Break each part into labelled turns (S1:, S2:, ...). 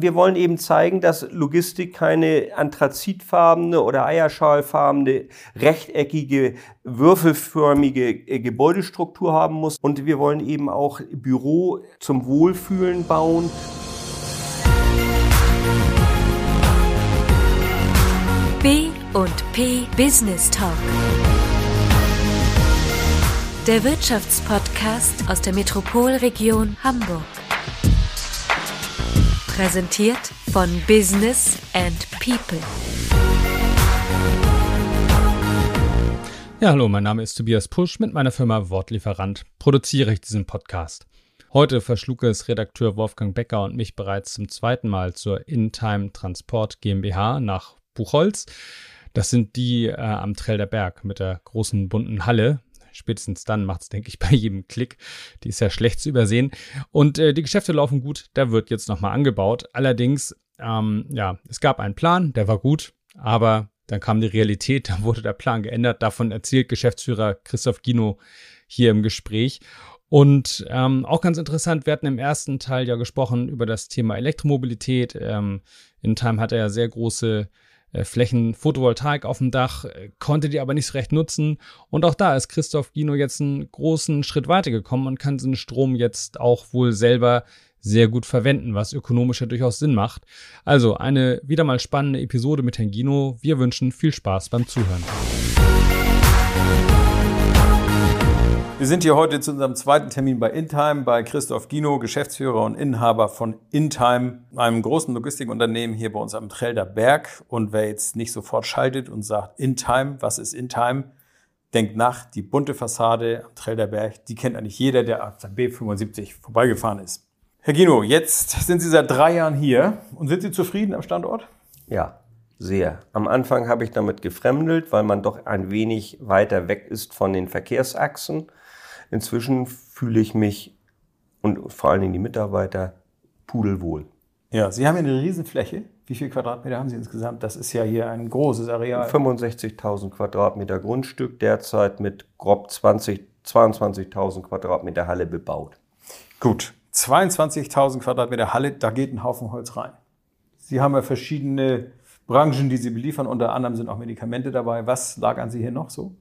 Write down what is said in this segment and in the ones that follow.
S1: wir wollen eben zeigen, dass Logistik keine anthrazitfarbene oder eierschalfarbene, rechteckige, würfelförmige äh, Gebäudestruktur haben muss. Und wir wollen eben auch Büro zum Wohlfühlen bauen.
S2: B und P Business Talk. Der Wirtschaftspodcast aus der Metropolregion Hamburg. Präsentiert von Business and People.
S3: Ja, hallo, mein Name ist Tobias Pusch. Mit meiner Firma Wortlieferant produziere ich diesen Podcast. Heute verschlug es Redakteur Wolfgang Becker und mich bereits zum zweiten Mal zur InTime Transport GmbH nach Buchholz. Das sind die äh, am Trell der Berg mit der großen bunten Halle, Spätestens dann macht es, denke ich, bei jedem Klick. Die ist ja schlecht zu übersehen. Und äh, die Geschäfte laufen gut. Da wird jetzt nochmal angebaut. Allerdings, ähm, ja, es gab einen Plan, der war gut, aber dann kam die Realität, da wurde der Plan geändert. Davon erzählt Geschäftsführer Christoph Gino hier im Gespräch. Und ähm, auch ganz interessant, wir hatten im ersten Teil ja gesprochen über das Thema Elektromobilität. Ähm, in Time hat er ja sehr große Flächen Photovoltaik auf dem Dach, äh, konnte die aber nicht so recht nutzen. Und auch da ist Christoph Gino jetzt einen großen Schritt weitergekommen und kann diesen Strom jetzt auch wohl selber sehr gut verwenden, was ökonomisch ja durchaus Sinn macht. Also eine wieder mal spannende Episode mit Herrn Gino. Wir wünschen viel Spaß beim Zuhören.
S4: Wir sind hier heute zu unserem zweiten Termin bei InTime bei Christoph Gino, Geschäftsführer und Inhaber von InTime, einem großen Logistikunternehmen hier bei uns am Trelder Berg. Und wer jetzt nicht sofort schaltet und sagt InTime, was ist InTime? Denkt nach, die bunte Fassade am Trelder Berg, die kennt eigentlich jeder, der auf der B75 vorbeigefahren ist. Herr Gino, jetzt sind Sie seit drei Jahren hier und sind Sie zufrieden am Standort?
S1: Ja, sehr. Am Anfang habe ich damit gefremdelt, weil man doch ein wenig weiter weg ist von den Verkehrsachsen. Inzwischen fühle ich mich und vor allen Dingen die Mitarbeiter pudelwohl.
S4: Ja, Sie haben ja eine Riesenfläche. Wie viele Quadratmeter haben Sie insgesamt? Das ist ja hier ein großes Areal.
S1: 65.000 Quadratmeter Grundstück, derzeit mit grob 20, 22.000 Quadratmeter Halle bebaut.
S4: Gut, 22.000 Quadratmeter Halle, da geht ein Haufen Holz rein. Sie haben ja verschiedene Branchen, die Sie beliefern. Unter anderem sind auch Medikamente dabei. Was lagern Sie hier noch so?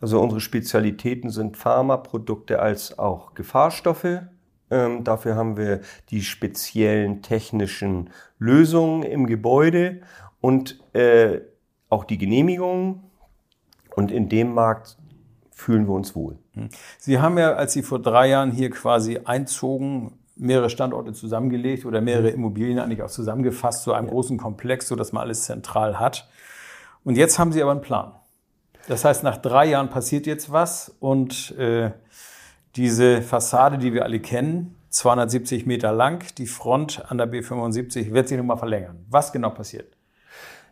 S1: Also unsere Spezialitäten sind Pharmaprodukte als auch Gefahrstoffe. Ähm, dafür haben wir die speziellen technischen Lösungen im Gebäude und äh, auch die Genehmigungen. Und in dem Markt fühlen wir uns wohl.
S4: Hm. Sie haben ja, als Sie vor drei Jahren hier quasi einzogen, mehrere Standorte zusammengelegt oder mehrere Immobilien eigentlich auch zusammengefasst zu einem ja. großen Komplex, so dass man alles zentral hat. Und jetzt haben Sie aber einen Plan. Das heißt, nach drei Jahren passiert jetzt was und äh, diese Fassade, die wir alle kennen, 270 Meter lang, die Front an der B75 wird sich nochmal verlängern. Was genau passiert?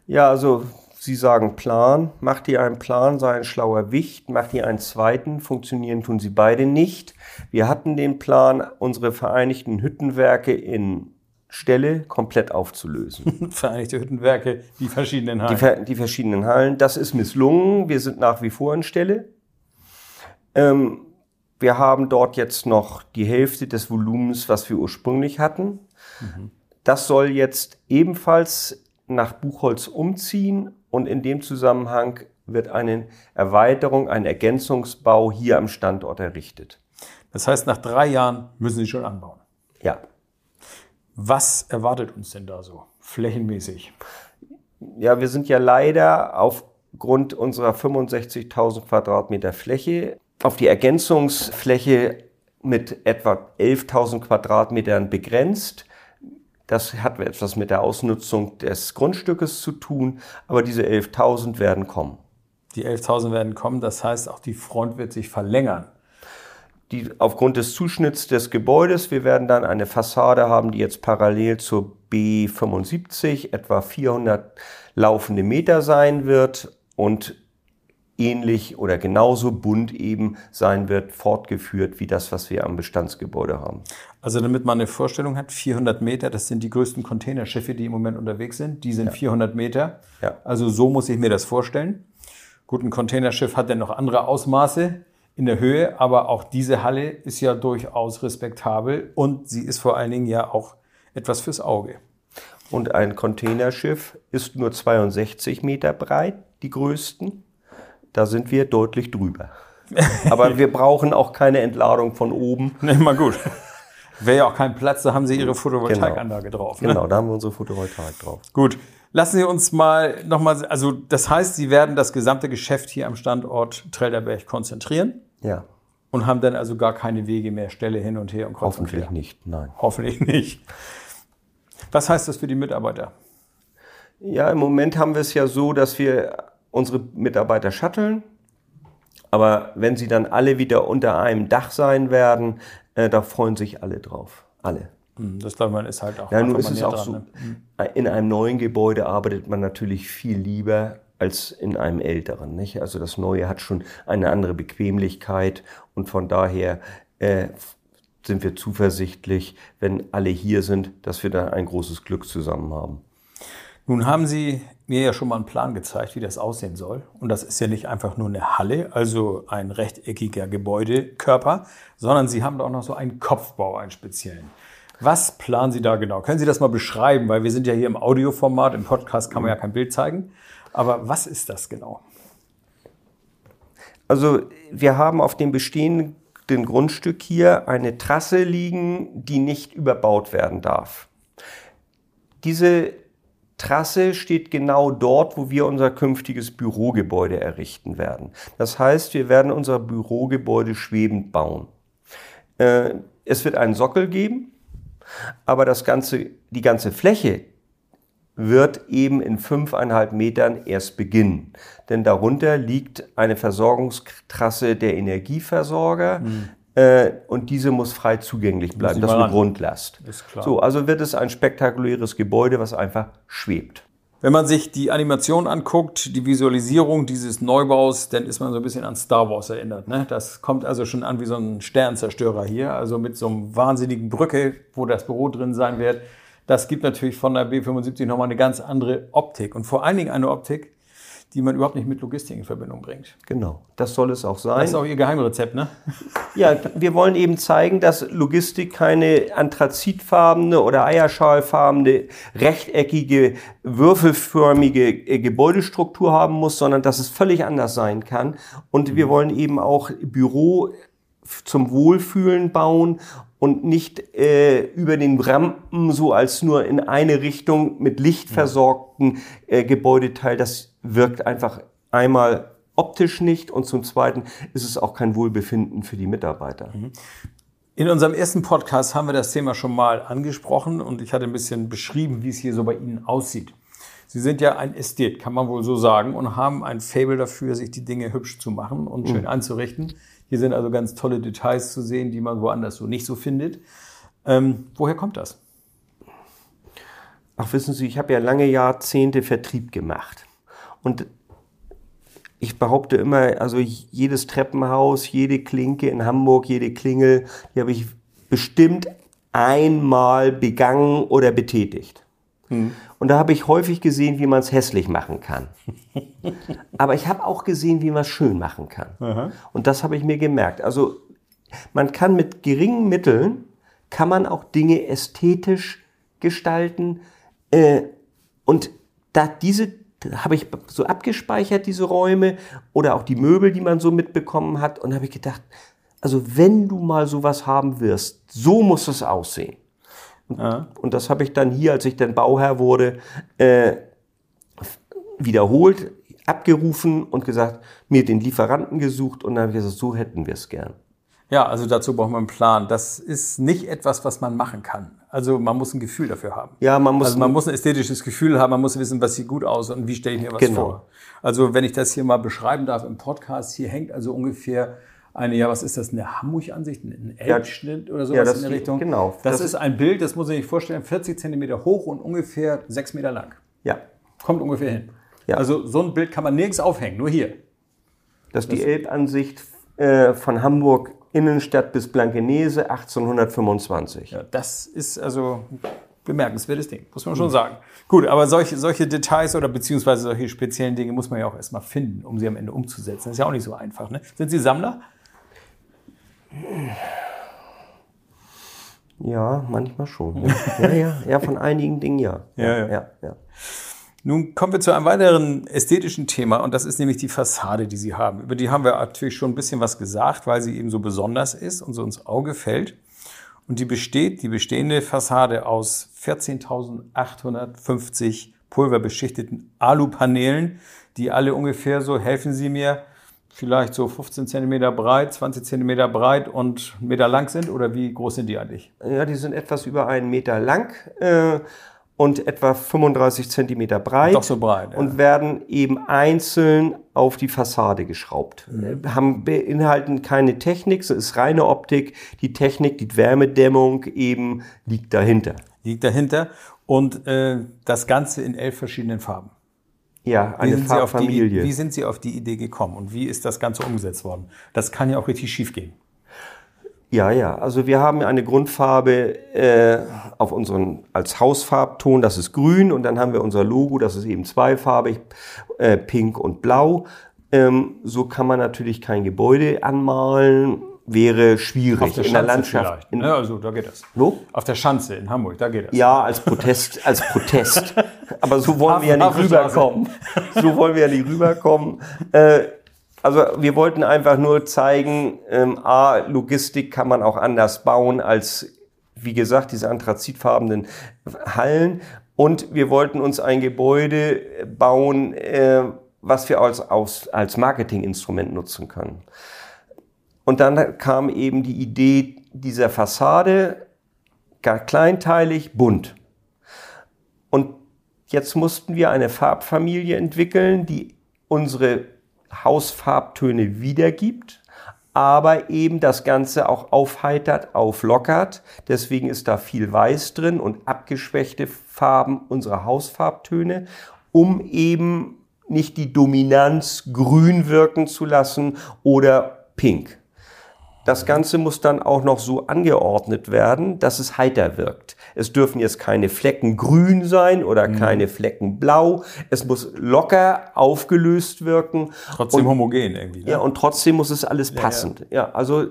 S1: Ja, also Sie sagen Plan, macht ihr einen Plan, sei ein schlauer Wicht, macht ihr einen zweiten, funktionieren tun sie beide nicht. Wir hatten den Plan, unsere Vereinigten Hüttenwerke in Stelle komplett aufzulösen.
S4: Vereinigte Hüttenwerke, die verschiedenen
S1: Hallen. Die, die, verschiedenen Hallen. Das ist misslungen. Wir sind nach wie vor in Stelle. Ähm, wir haben dort jetzt noch die Hälfte des Volumens, was wir ursprünglich hatten. Mhm. Das soll jetzt ebenfalls nach Buchholz umziehen und in dem Zusammenhang wird eine Erweiterung, ein Ergänzungsbau hier am Standort errichtet.
S4: Das heißt, nach drei Jahren müssen Sie schon anbauen.
S1: Ja.
S4: Was erwartet uns denn da so flächenmäßig?
S1: Ja, wir sind ja leider aufgrund unserer 65.000 Quadratmeter Fläche auf die Ergänzungsfläche mit etwa 11.000 Quadratmetern begrenzt. Das hat etwas mit der Ausnutzung des Grundstückes zu tun, aber diese 11.000 werden kommen.
S4: Die 11.000 werden kommen, das heißt, auch die Front wird sich verlängern
S1: die aufgrund des Zuschnitts des Gebäudes, wir werden dann eine Fassade haben, die jetzt parallel zur B75 etwa 400 laufende Meter sein wird und ähnlich oder genauso bunt eben sein wird, fortgeführt wie das, was wir am Bestandsgebäude haben.
S4: Also damit man eine Vorstellung hat, 400 Meter, das sind die größten Containerschiffe, die im Moment unterwegs sind. Die sind ja. 400 Meter. Ja. Also so muss ich mir das vorstellen. Gut, ein Containerschiff hat dann noch andere Ausmaße in der Höhe, aber auch diese Halle ist ja durchaus respektabel und sie ist vor allen Dingen ja auch etwas fürs Auge.
S1: und ein Containerschiff ist nur 62 Meter breit, die größten. Da sind wir deutlich drüber. Aber wir brauchen auch keine Entladung von oben.
S4: Nee, mal gut. Wäre ja auch kein Platz, da haben Sie Ihre Photovoltaikanlage drauf. Ne?
S1: Genau, da haben wir unsere Photovoltaik drauf.
S4: Gut. Lassen Sie uns mal nochmal, also das heißt, Sie werden das gesamte Geschäft hier am Standort Trelderberg konzentrieren
S1: Ja,
S4: und haben dann also gar keine Wege mehr, Stelle hin und her und kreuz und
S1: hoffentlich
S4: quer.
S1: nicht, nein.
S4: Hoffentlich nicht. Was heißt das für die Mitarbeiter?
S1: Ja, im Moment haben wir es ja so, dass wir unsere Mitarbeiter shutteln. Aber wenn sie dann alle wieder unter einem Dach sein werden, äh, da freuen sich alle drauf. Alle.
S4: Hm, Das glaube man ist halt auch
S1: Ja, nun ist es auch
S4: dran,
S1: so,
S4: ne?
S1: in einem neuen Gebäude arbeitet man natürlich viel lieber als in einem älteren. Nicht? Also das Neue hat schon eine andere Bequemlichkeit und von daher äh, sind wir zuversichtlich, wenn alle hier sind, dass wir da ein großes Glück zusammen haben.
S4: Nun haben Sie mir ja schon mal einen Plan gezeigt, wie das aussehen soll. Und das ist ja nicht einfach nur eine Halle, also ein rechteckiger Gebäudekörper, sondern Sie haben da auch noch so einen Kopfbau, einen speziellen. Was planen Sie da genau? Können Sie das mal beschreiben? Weil wir sind ja hier im Audioformat, im Podcast kann man ja kein Bild zeigen. Aber was ist das genau?
S1: Also wir haben auf dem bestehenden Grundstück hier eine Trasse liegen, die nicht überbaut werden darf. Diese Trasse steht genau dort, wo wir unser künftiges Bürogebäude errichten werden. Das heißt, wir werden unser Bürogebäude schwebend bauen. Äh, es wird einen Sockel geben, aber das ganze, die ganze Fläche wird eben in fünfeinhalb Metern erst beginnen. Denn darunter liegt eine Versorgungstrasse der Energieversorger äh, und diese muss frei zugänglich bleiben. Das ist eine. Grundlast.
S4: Ist klar.
S1: So, also wird es ein spektakuläres Gebäude, was einfach schwebt.
S4: Wenn man sich die Animation anguckt, die Visualisierung dieses Neubaus, dann ist man so ein bisschen an Star Wars erinnert. Ne? Das kommt also schon an wie so ein Sternzerstörer hier, also mit so einem wahnsinnigen Brücke, wo das Büro drin sein wird. Das gibt natürlich von der B75 nochmal eine ganz andere Optik und vor allen Dingen eine Optik, die man überhaupt nicht mit Logistik in Verbindung bringt.
S1: Genau, das soll es auch sein.
S4: Das ist auch Ihr Geheimrezept, ne?
S1: Ja, wir wollen eben zeigen, dass Logistik keine anthrazitfarbene oder eierschalfarbene, rechteckige, würfelförmige äh, Gebäudestruktur haben muss, sondern dass es völlig anders sein kann. Und wir wollen eben auch Büro zum Wohlfühlen bauen und nicht äh, über den Rampen so als nur in eine Richtung mit Licht versorgten äh, Gebäudeteil. Das wirkt einfach einmal optisch nicht und zum Zweiten ist es auch kein Wohlbefinden für die Mitarbeiter.
S4: In unserem ersten Podcast haben wir das Thema schon mal angesprochen und ich hatte ein bisschen beschrieben, wie es hier so bei Ihnen aussieht. Sie sind ja ein Ästhet, kann man wohl so sagen, und haben ein Fable dafür, sich die Dinge hübsch zu machen und schön einzurichten. Hier sind also ganz tolle Details zu sehen, die man woanders so nicht so findet. Ähm, woher kommt das?
S1: Ach, wissen Sie, ich habe ja lange Jahrzehnte Vertrieb gemacht. Und ich behaupte immer, also jedes Treppenhaus, jede Klinke in Hamburg, jede Klingel, die habe ich bestimmt einmal begangen oder betätigt. Und da habe ich häufig gesehen, wie man es hässlich machen kann. Aber ich habe auch gesehen, wie man es schön machen kann. Und das habe ich mir gemerkt. Also man kann mit geringen Mitteln, kann man auch Dinge ästhetisch gestalten. Äh, und da diese habe ich so abgespeichert, diese Räume oder auch die Möbel, die man so mitbekommen hat. Und habe ich gedacht, also wenn du mal sowas haben wirst, so muss es aussehen. Und, und das habe ich dann hier, als ich dann Bauherr wurde, äh, wiederholt, abgerufen und gesagt, mir den Lieferanten gesucht und dann habe ich gesagt, so hätten wir es gern.
S4: Ja, also dazu braucht man einen Plan. Das ist nicht etwas, was man machen kann. Also man muss ein Gefühl dafür haben.
S1: Ja, man muss,
S4: Also man muss ein ästhetisches Gefühl haben, man muss wissen, was sieht gut aus und wie stelle ich mir was
S1: Genau.
S4: vor. Also wenn ich das hier mal beschreiben darf im Podcast, hier hängt also ungefähr eine, ja, was ist das, eine Hamburg-Ansicht, ein Elbschnitt oder sowas
S1: Ja, das
S4: in der Richtung?
S1: genau.
S4: Das,
S1: Das
S4: ist ein Bild, das muss ich sich vorstellen, 40 Zentimeter hoch und ungefähr 6 Meter lang.
S1: ja,
S4: Kommt ungefähr hin.
S1: Ja.
S4: Also so ein Bild kann man nirgends aufhängen, nur hier.
S1: das ist die Elbansicht äh, von Hamburg Innenstadt bis Blankenese 1825.
S4: Ja, das ist also ein bemerkenswertes Ding, muss man schon sagen. Gut, aber solche, solche Details oder beziehungsweise solche speziellen Dinge muss man ja auch erstmal finden, um sie am Ende umzusetzen. Das ist ja auch nicht so einfach. Ne? Sind Sie Sammler?
S1: Ja, manchmal schon. Ja, ja, ja, ja von einigen Dingen ja.
S4: Ja, ja.
S1: ja, ja.
S4: Nun kommen wir zu einem weiteren ästhetischen Thema und das ist nämlich die Fassade, die Sie haben. Über die haben wir natürlich schon ein bisschen was gesagt, weil sie eben so besonders ist und so ins Auge fällt. Und die besteht, die bestehende Fassade aus 14.850 pulverbeschichteten Alupanelen, die alle ungefähr so, helfen Sie mir, vielleicht so 15 Zentimeter breit, 20 Zentimeter breit und einen Meter lang sind? Oder wie groß sind die eigentlich?
S1: Ja, die sind etwas über einen Meter lang äh, und etwa 35 Zentimeter breit.
S4: Doch so breit. Ja.
S1: Und werden eben einzeln auf die Fassade geschraubt.
S4: Mhm.
S1: Haben beinhalten keine Technik, es ist reine Optik. Die Technik, die Wärmedämmung eben liegt dahinter.
S4: Liegt dahinter. Und äh, das Ganze in elf verschiedenen Farben.
S1: Ja,
S4: Wie
S1: eine
S4: sind, Sie auf die, wie sind Sie auf die Idee gekommen und wie ist das Ganze umgesetzt worden? Das kann ja auch richtig schief gehen.
S1: Ja, ja. Also wir haben eine Grundfarbe äh, auf unseren als Hausfarbton, das ist grün, und dann haben wir unser Logo, das ist eben zweifarbig, äh, pink und blau. Ähm, so kann man natürlich kein Gebäude anmalen, wäre schwierig in der Landschaft. In,
S4: Ja, also da geht das.
S1: Wo?
S4: Auf der Schanze in Hamburg, da geht das.
S1: Ja, als Protest, als Protest. Aber so wollen wir ja nicht rüberkommen. So wollen wir ja nicht rüberkommen. Äh, also wir wollten einfach nur zeigen, ähm, A, Logistik kann man auch anders bauen als, wie gesagt, diese anthrazitfarbenen Hallen. Und wir wollten uns ein Gebäude bauen, äh, was wir als, als Marketinginstrument nutzen können. Und dann kam eben die Idee dieser Fassade, gar kleinteilig, bunt. Und jetzt mussten wir eine Farbfamilie entwickeln, die unsere Hausfarbtöne wiedergibt, aber eben das Ganze auch aufheitert, auflockert. Deswegen ist da viel Weiß drin und abgeschwächte Farben unserer Hausfarbtöne, um eben nicht die Dominanz grün wirken zu lassen oder pink. Das Ganze muss dann auch noch so angeordnet werden, dass es heiter wirkt. Es dürfen jetzt keine Flecken grün sein oder keine Flecken blau. Es muss locker aufgelöst wirken.
S4: Trotzdem
S1: und,
S4: homogen irgendwie. Ne?
S1: ja, und trotzdem muss es alles passend. Ja, also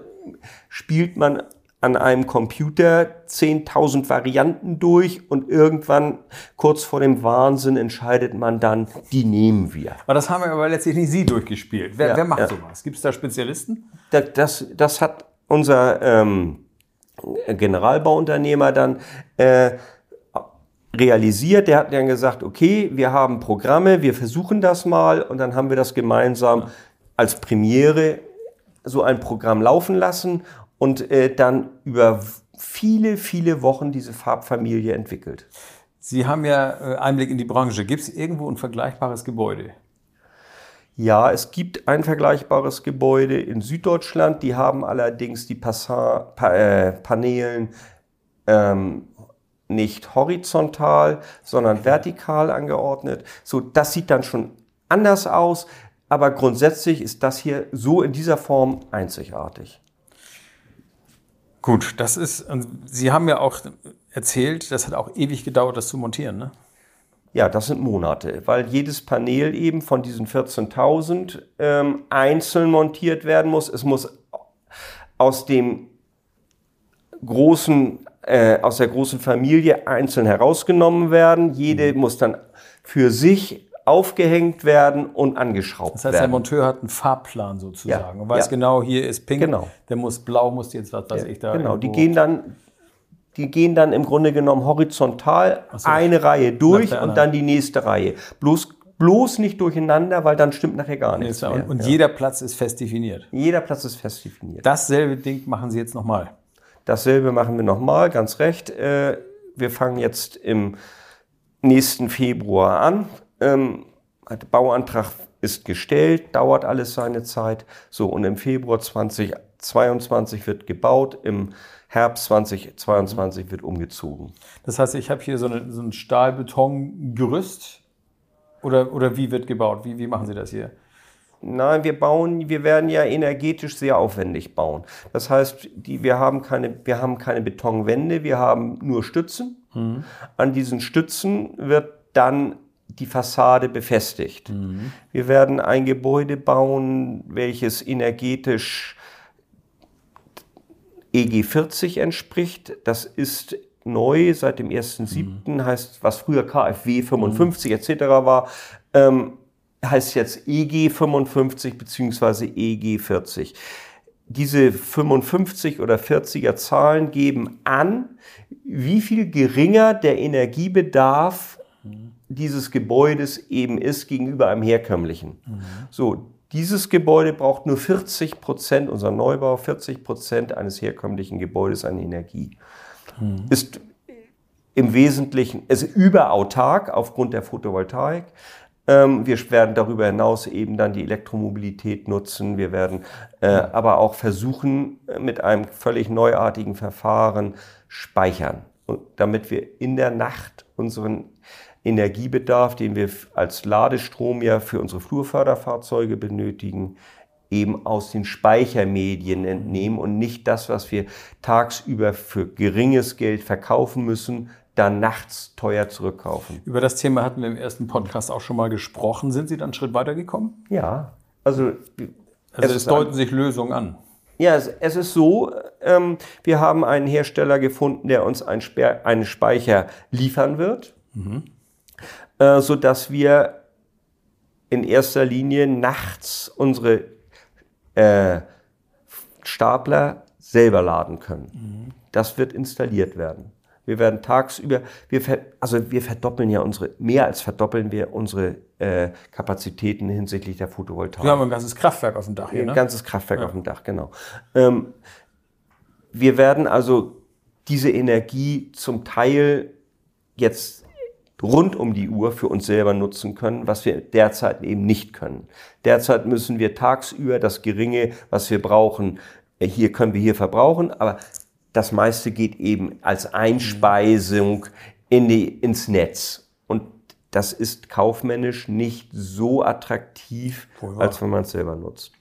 S1: spielt man an einem Computer 10.000 Varianten durch und irgendwann kurz vor dem Wahnsinn entscheidet man dann, die nehmen wir.
S4: aber das haben wir aber letztlich nicht Sie durchgespielt. Wer,
S1: Ja,
S4: wer macht
S1: ja.
S4: sowas? Gibt es da Spezialisten?
S1: Das, das, das hat unser ähm, Generalbauunternehmer dann äh, realisiert. Der hat dann gesagt, okay, wir haben Programme, wir versuchen das mal und dann haben wir das gemeinsam als Premiere so ein Programm laufen lassen und äh, dann über viele, viele Wochen diese Farbfamilie entwickelt.
S4: Sie haben ja äh, Einblick in die Branche. Gibt es irgendwo ein vergleichbares Gebäude?
S1: Ja, es gibt ein vergleichbares Gebäude in Süddeutschland. Die haben allerdings die Passa pa äh, Paneelen ähm, nicht horizontal, sondern vertikal angeordnet. So, das sieht dann schon anders aus, aber grundsätzlich ist das hier so in dieser Form einzigartig.
S4: Gut, das ist, Sie haben ja auch erzählt, das hat auch ewig gedauert, das zu montieren, ne?
S1: Ja, das sind Monate, weil jedes Panel eben von diesen 14.000 ähm, einzeln montiert werden muss. Es muss aus dem großen, äh, aus der großen Familie einzeln herausgenommen werden. Jede muss dann für sich aufgehängt werden und angeschraubt
S4: Das heißt, der
S1: werden.
S4: Monteur hat einen Fahrplan sozusagen
S1: Ja,
S4: und weiß
S1: ja.
S4: genau, hier ist pink,
S1: Genau.
S4: der muss blau, muss jetzt was weiß ich da.
S1: genau, die gehen dann, die gehen dann im Grunde genommen horizontal
S4: so.
S1: eine Reihe durch
S4: der
S1: und
S4: anderen.
S1: dann die nächste Reihe. Bloß, bloß nicht durcheinander, weil dann stimmt nachher gar nichts
S4: Und,
S1: mehr.
S4: und
S1: Ja.
S4: jeder Platz ist fest definiert.
S1: Jeder Platz ist fest definiert.
S4: Dasselbe Ding machen Sie jetzt nochmal.
S1: Dasselbe machen wir nochmal, ganz recht. Äh, wir fangen jetzt im nächsten Februar an. Ähm, der Bauantrag ist gestellt, dauert alles seine Zeit. So, und im Februar 2022 wird gebaut, im Herbst 2022 wird umgezogen.
S4: Das heißt, ich habe hier so, eine, so ein Stahlbetongerüst. Oder, oder wie wird gebaut? Wie, wie machen Sie das hier?
S1: Nein, wir bauen, wir werden ja energetisch sehr aufwendig bauen. Das heißt, die, wir, haben keine, wir haben keine Betonwände, wir haben nur Stützen. An diesen Stützen wird dann die Fassade befestigt. Wir werden ein Gebäude bauen, welches energetisch EG 40 entspricht. Das ist neu seit dem 1.7. heißt, was früher KfW 55 etc. war, ähm, heißt jetzt EG 55 beziehungsweise EG 40. Diese 55 oder 40er Zahlen geben an, wie viel geringer der Energiebedarf dieses Gebäudes eben ist gegenüber einem herkömmlichen. So, dieses Gebäude braucht nur 40 Prozent, unser Neubau, 40 Prozent eines herkömmlichen Gebäudes an Energie. Ist im Wesentlichen, ist überautark aufgrund der Photovoltaik. Ähm, wir werden darüber hinaus eben dann die Elektromobilität nutzen. Wir werden äh, aber auch versuchen, äh, mit einem völlig neuartigen Verfahren speichern, damit wir in der Nacht unseren Energiebedarf, den wir als Ladestrom ja für unsere Flurförderfahrzeuge benötigen, eben aus den Speichermedien entnehmen und nicht das, was wir tagsüber für geringes Geld verkaufen müssen, dann nachts teuer zurückkaufen.
S4: Über das Thema hatten wir im ersten Podcast auch schon mal gesprochen. Sind Sie dann einen Schritt weiter gekommen?
S1: Ja, also
S4: Also es, deuten sich Lösungen an.
S1: Ja, es, es ist so, ähm, wir haben einen Hersteller gefunden, der uns ein Sper einen Speicher liefern wird, äh, so dass wir in erster Linie nachts unsere äh, Stapler selber laden können. Das wird installiert werden. Wir werden tagsüber, wir also wir verdoppeln ja unsere, mehr als verdoppeln wir unsere äh, Kapazitäten hinsichtlich der Photovoltaik.
S4: Wir haben ein ganzes Kraftwerk auf dem Dach hier,
S1: Ein
S4: ne?
S1: ganzes Kraftwerk auf dem Dach, genau. Ähm, wir werden also diese Energie zum Teil jetzt rund um die Uhr für uns selber nutzen können, was wir derzeit eben nicht können. Derzeit müssen wir tagsüber das Geringe, was wir brauchen, äh, hier können wir hier verbrauchen, aber das meiste geht eben als Einspeisung in die, ins Netz. Und das ist kaufmännisch nicht so attraktiv,
S4: wahr.
S1: als wenn man es selber nutzt.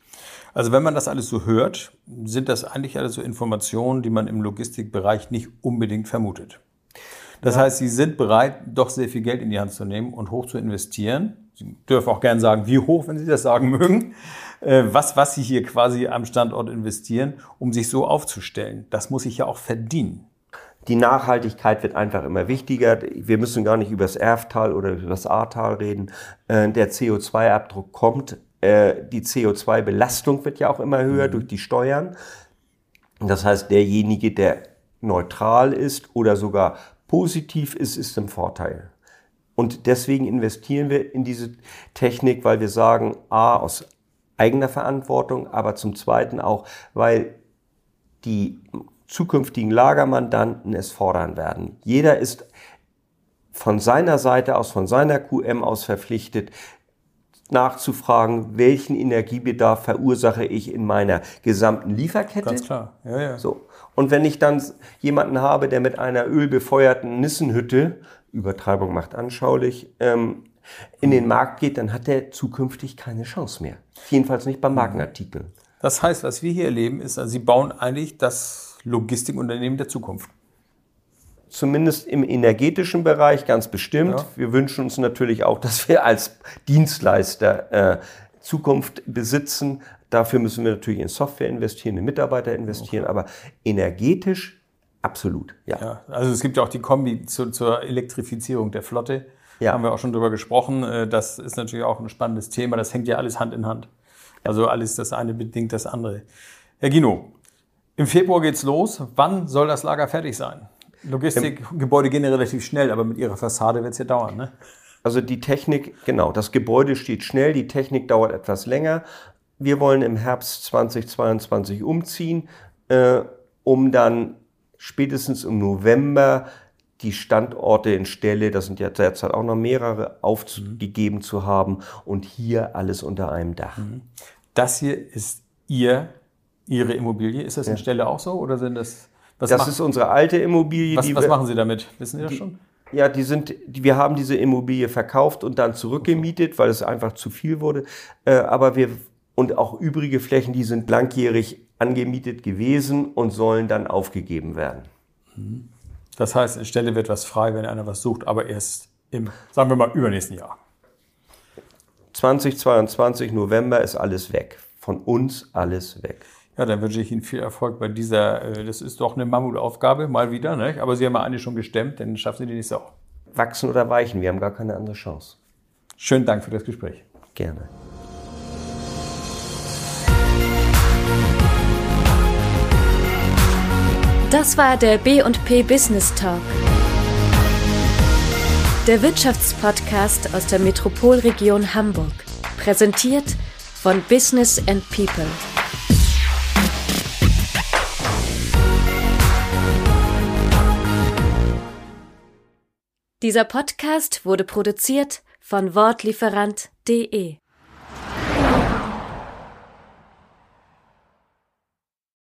S4: Also wenn man das alles so hört, sind das eigentlich alles so Informationen, die man im Logistikbereich nicht unbedingt vermutet. Das heißt, Sie sind bereit, doch sehr viel Geld in die Hand zu nehmen und hoch zu investieren. Sie dürfen auch gern sagen, wie hoch, wenn Sie das sagen mögen. Äh, Was, was Sie hier quasi am Standort investieren, um sich so aufzustellen. Das muss sich ja auch verdienen.
S1: Die Nachhaltigkeit wird einfach immer wichtiger. Wir müssen gar nicht über das Erftal oder über das Ahrtal reden. Äh, Der CO2-Abdruck kommt. Äh, Die CO2-Belastung wird ja auch immer höher durch die Steuern. Das heißt, derjenige, der neutral ist oder sogar positiv ist, ist im Vorteil. Und deswegen investieren wir in diese Technik, weil wir sagen, a, aus eigener Verantwortung, aber zum Zweiten auch, weil die zukünftigen Lagermandanten es fordern werden. Jeder ist von seiner Seite aus, von seiner QM aus verpflichtet, nachzufragen, welchen Energiebedarf verursache ich in meiner gesamten Lieferkette.
S4: Ganz klar. Ja, ja.
S1: So. Und wenn ich dann jemanden habe, der mit einer ölbefeuerten Nissenhütte, Übertreibung macht anschaulich, ähm, in den Markt geht, dann hat er zukünftig keine Chance mehr. Jedenfalls nicht beim Markenartikel.
S4: Das heißt, was wir hier erleben, ist, also Sie bauen eigentlich das Logistikunternehmen der Zukunft.
S1: Zumindest im energetischen Bereich ganz bestimmt.
S4: Ja.
S1: Wir wünschen uns natürlich auch, dass wir als Dienstleister äh, Zukunft besitzen. Dafür müssen wir natürlich in Software investieren, in Mitarbeiter investieren, aber energetisch absolut, ja.
S4: Ja, also es gibt ja auch die Kombi zu, zur Elektrifizierung der Flotte.
S1: Ja.
S4: Haben wir auch schon drüber gesprochen. Äh, Das ist natürlich auch ein spannendes Thema. Das hängt ja alles Hand in Hand. Also alles das eine bedingt das andere. Herr Gino, im Februar geht's los. Wann soll das Lager fertig sein? Logistikgebäude gehen ja relativ schnell, aber mit Ihrer Fassade wird's ja dauern, ne?
S1: Also die Technik, genau, das Gebäude steht schnell, die Technik dauert etwas länger. Wir wollen im Herbst 2022 umziehen, äh, um dann spätestens im November die Standorte in Stelle, das sind ja derzeit auch noch mehrere, aufgegeben zu haben und hier alles unter einem Dach.
S4: Das hier ist Ihr, Ihre Immobilie. Ist das in Stelle auch so oder sind das? Was,
S1: Das ist unsere alte Immobilie.
S4: was,
S1: die
S4: was
S1: wir-
S4: machen Sie damit? Wissen Sie das schon?
S1: Ja, die sind, die, wir haben diese Immobilie verkauft und dann zurückgemietet, weil es einfach zu viel wurde. Äh, aber wir, und auch übrige Flächen, die sind blankjährig angemietet gewesen und sollen dann aufgegeben werden.
S4: Das heißt, in Stelle wird was frei, wenn einer was sucht, aber erst im, sagen wir mal, übernächsten Jahr.
S1: 2022 November ist alles weg. Von uns alles weg.
S4: Ja, dann wünsche ich Ihnen viel Erfolg bei dieser, äh, das ist doch eine Mammutaufgabe, mal wieder, ne? aber Sie haben ja eine schon gestemmt, dann schaffen Sie die nächste auch.
S1: Wachsen oder weichen, wir haben gar keine andere Chance.
S4: Schönen Dank für das Gespräch.
S1: Gerne.
S2: Das war der B&P Business Talk. Der Wirtschaftspodcast aus der Metropolregion Hamburg. Präsentiert von Business and People. Dieser Podcast wurde produziert von Wortlieferant.de